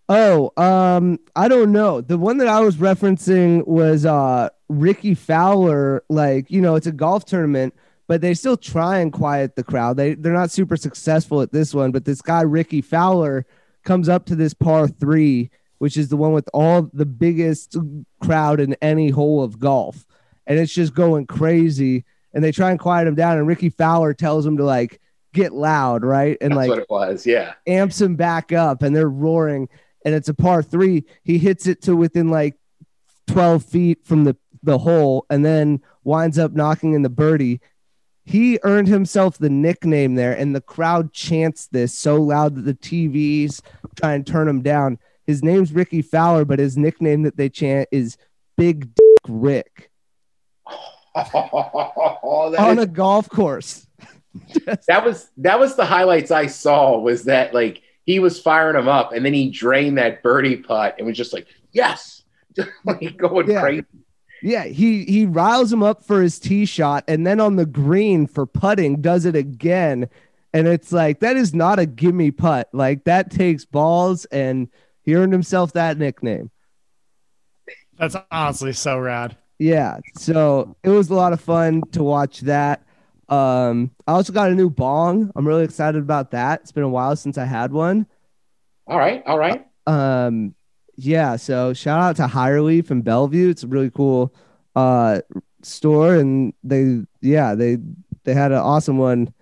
Oh, um, I don't know. The one that I was referencing was uh Rickie Fowler. Like, you know, it's a golf tournament, but they still try and quiet the crowd. They they're not super successful at this one, but this guy Rickie Fowler comes up to this par three, which is the one with all the biggest crowd in any hole of golf, and it's just going crazy. And they try and quiet him down, and Rickie Fowler tells him to like get loud, right? And That's like what it was. Yeah. amps him back up and they're roaring and it's a par three he hits it to within like 12 feet from the the hole and then winds up knocking in the birdie. He earned himself the nickname there and the crowd chants this so loud that the tvs try and turn him down. His name's rickie fowler but his nickname that they chant is big dick rick. *laughs* Oh, on is- a golf course. *laughs* That was that was the highlights I saw was that like he was firing him up and then he drained that birdie putt and was just like yes, *laughs* like *laughs* going Yeah. crazy. Yeah, he he riles him up for his tee shot, and then on the green for putting does it again, and it's like that is not a gimme putt. Like that takes balls, and he earned himself that nickname. That's honestly so rad. Yeah, so it was a lot of fun to watch that. Um, I also got a new bong. I'm really excited about that. It's been a while since I had one. All right, all right. Um, yeah, so shout out to Leaf in Bellevue. It's a really cool uh store, and they yeah they they had an awesome one,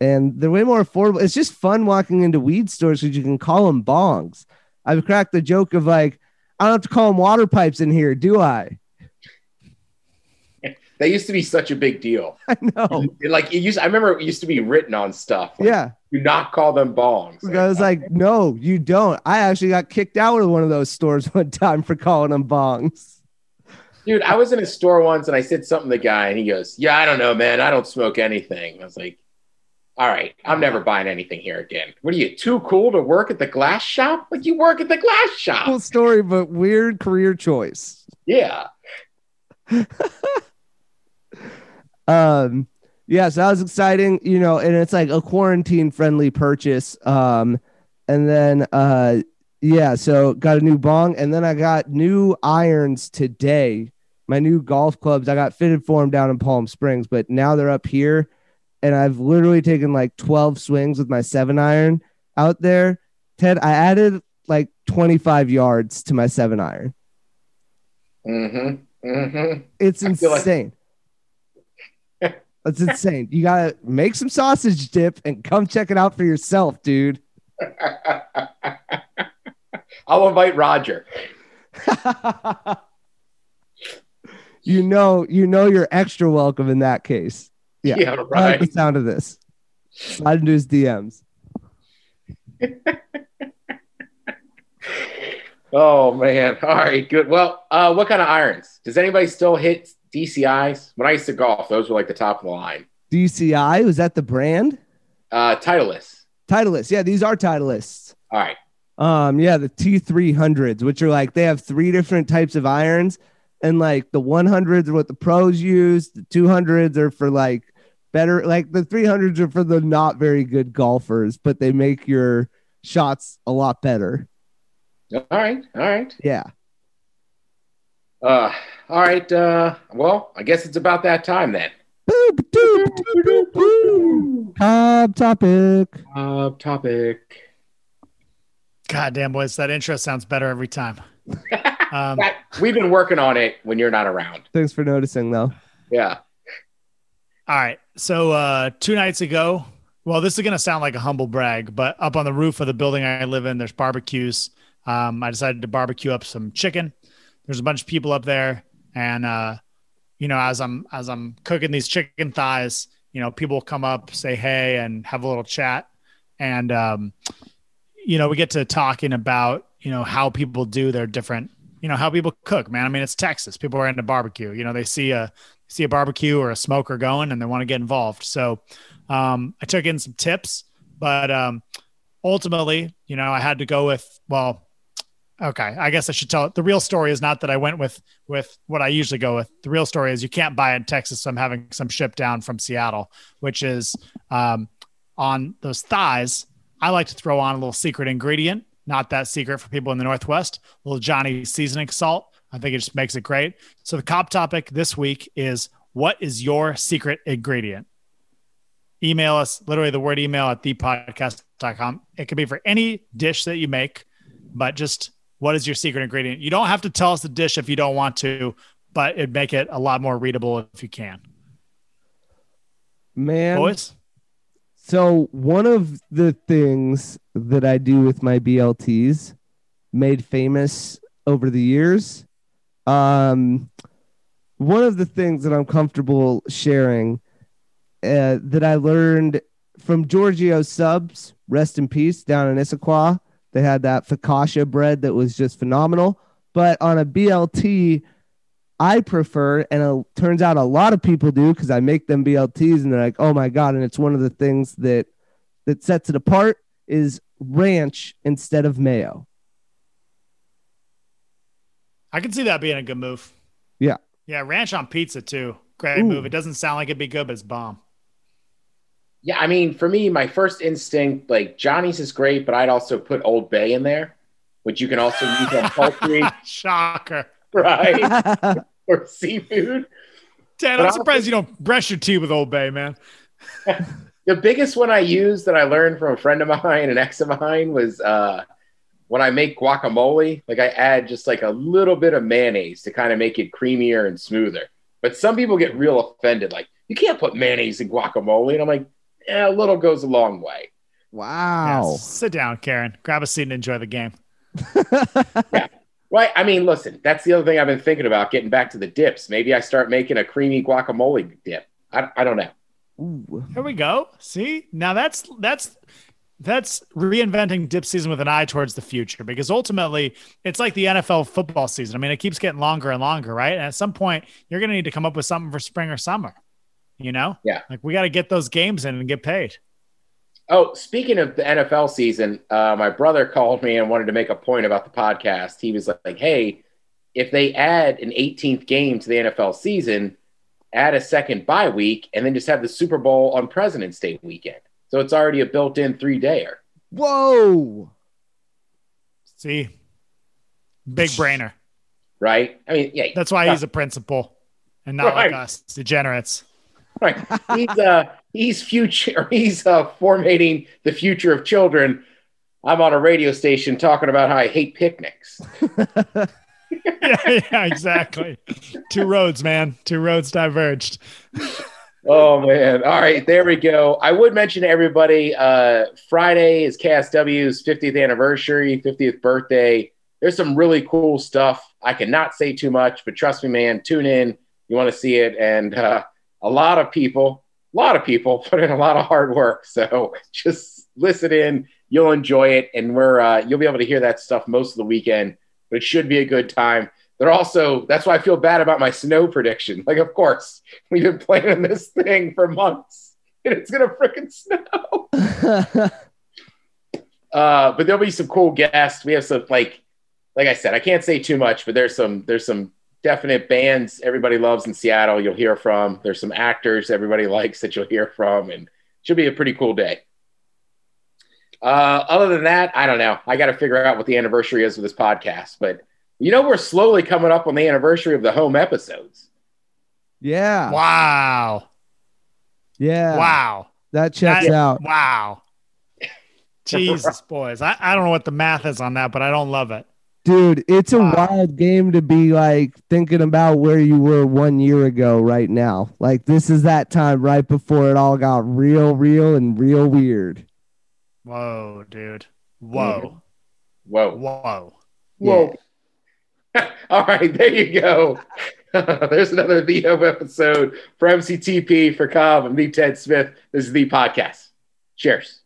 and they're way more affordable. It's just fun walking into weed stores because you can call them bongs. I've cracked the joke of like, I don't have to call them water pipes in here, do I? They used to be such a big deal. *laughs* I know. Like it used, I remember it used to be written on stuff. Like, Yeah. Do not call them bongs. I was like, no, you don't. I actually got kicked out of one of those stores *laughs* one time for calling them bongs. dude, I was in a store once and I said something to the guy and he goes, "Yeah, I don't know, man. I don't smoke anything." I was like, "All right, I'm never buying anything here again." What are you too cool to work at the glass shop? Like you work at the glass shop? Cool story, but weird career choice. Yeah. *laughs* um yeah so that was exciting you know and it's like a quarantine friendly purchase um and then uh yeah so got a new bong and then i got new irons today my new golf clubs i got fitted for them down in palm springs but now they're up here and i've literally taken like 12 swings with my seven iron out there ted i added like 25 yards to my seven iron Mm-hmm. Mm-hmm. it's I feel like- insane. That's insane. You gotta make some sausage dip and come check it out for yourself, dude. *laughs* I'll invite Roger. *laughs* you know, you know you're extra welcome in that case. Yeah, Yeah, I like right. the sound of this. Slide into his DMs. *laughs* Oh man. All right, good. Well, uh, what kind of irons? Does anybody still hit DCIs? When I used to golf, those were like the top of the line. DCI was that the brand? Uh, Titleist. Titleist. Yeah, these are Titleists. All right. Um, yeah, the T300s, which are like they have three different types of irons, and like the 100s are what the pros use, the 200s are for like better, like the 300s are for the not very good golfers, but they make your shots a lot better. All right. All right. Yeah. Uh, all right. Uh, well, I guess it's about that time then. Boop, doop, doop, doop, boop. Top topic. Uh, topic. God damn, boys, that intro sounds better every time. *laughs* Um, That- We've been working on it when you're not around. Thanks for noticing, though. Yeah. All right. So uh two nights ago, well, this is gonna sound like a humble brag, but up on the roof of the building I live in, there's barbecues. Um, I decided to barbecue up some chicken. There's a bunch of people up there, and uh, you know, as I'm as I'm cooking these chicken thighs, you know, people come up, say hey, and have a little chat. And um, you know, we get to talking about, you know, how people do their different, you know, how people cook, man. I mean, it's Texas. People are into barbecue. You know, they see a see a barbecue or a smoker going and they want to get involved. So um, I took in some tips, but um, ultimately, you know, I had to go with well, okay. I guess I should tell it. The real story is not that I went with with what I usually go with. The real story is you can't buy in Texas. So I'm having some shipped down from Seattle, which is um, on those thighs. I like to throw on a little secret ingredient. Not that secret for people in the Northwest. A little Johnny seasoning salt. I think it just makes it great. So the Cobb topic this week is what is your secret ingredient? Email us, literally the word email at thepodcast.com. It could be for any dish that you make, but just what is your secret ingredient? You don't have to tell us the dish if you don't want to, but it'd make it a lot more readable if you can. Man. Boys? So one of the things that I do with my BLTs, made famous over the years, um, one of the things that I'm comfortable sharing uh, that I learned from Giorgio Subs, rest in peace, down in Issaquah. They had that focaccia bread that was just phenomenal. But on a BLT, I prefer, and it turns out a lot of people do because I make them BLTs and they're like, oh my God. And it's one of the things that that sets it apart is ranch instead of mayo. I can see that being a good move. Yeah. Yeah, ranch on pizza too. Great Ooh. move. It doesn't sound like it'd be good, but it's bomb. Yeah, I mean, for me, my first instinct, like Johnny's is great, but I'd also put Old Bay in there, which you can also use on *laughs* poultry, Shocker. right? *laughs* or seafood. Dan, But I'm I- surprised you don't brush your teeth with Old Bay, man. *laughs* The biggest one I used that I learned from a friend of mine, an ex of mine, was uh, when I make guacamole, like I add just like a little bit of mayonnaise to kind of make it creamier and smoother. But some people get real offended, like, you can't put mayonnaise in guacamole. And I'm like, yeah, a little goes a long way. Wow. Yes. Sit down, Karen. Grab a seat and enjoy the game. *laughs* yeah. Right. I mean, listen, that's the other thing I've been thinking about getting back to the dips. Maybe I start making a creamy guacamole dip. I, I don't know. Ooh. Here we go. See, now that's that's that's reinventing dip season with an eye towards the future because ultimately it's like the NFL football season. I mean, it keeps getting longer and longer, right? And at some point, you're going to need to come up with something for spring or summer. You know, Yeah. like we got to get those games in and get paid. Oh, speaking of the NFL season, uh, my brother *laughs* called me and wanted to make a point about the podcast. He was like, hey, if they add an 18th game to the NFL season, add a second bye week, and then just have the Super Bowl on President's Day weekend. So it's already a built in three dayer. Whoa. See, big brainer. Right? I mean, yeah, That's why he's a principal and not Right. like us degenerates. Right. He's uh he's future *laughs* he's uh formating the future of children. I'm on a radio station talking about how I hate picnics. yeah, *laughs* yeah, exactly. Two roads, man. Two roads diverged. Oh man. All right, there we go. I would mention to everybody, uh Friday is KISW's 50th anniversary, 50th birthday. There's some really cool stuff. I cannot say too much, but trust me, man, tune in. You want to see it. And uh a lot of people, a lot of people *laughs* put in a lot of hard work. So *laughs* just listen in. You'll enjoy it. And we're uh you'll be able to hear that stuff most of the weekend, but it should be a good time. They're also that's why I feel bad about my snow prediction. Like, of course, we've been planning this thing for months, and it's gonna freaking snow. *laughs* Uh, but there'll be some cool guests. We have some like, like I said, I can't say too much, but there's some there's some definite bands everybody loves in Seattle. You'll hear from. There's some actors everybody *laughs* likes that you'll hear from, and it should be a pretty cool day. Uh, other than that, I don't know. I got to figure out what the anniversary is of this podcast, but you know we're slowly coming up on the anniversary of the home episodes. yeah. Wow. Yeah. Wow. That checks That- out. Wow. *laughs* Jesus, boys. I, I don't know what the math is on that, but I don't love it. Dude, it's a Wow. wild game to be like thinking about where you were one year ago right now. Like this is that time right before it all got real, real, and real weird. Whoa, dude. Whoa. Whoa, Whoa. whoa! *laughs* All right, there you go. *laughs* There's another The Home episode for MCTP for Cobb. I'm the Ted Smith. This is the podcast. Cheers.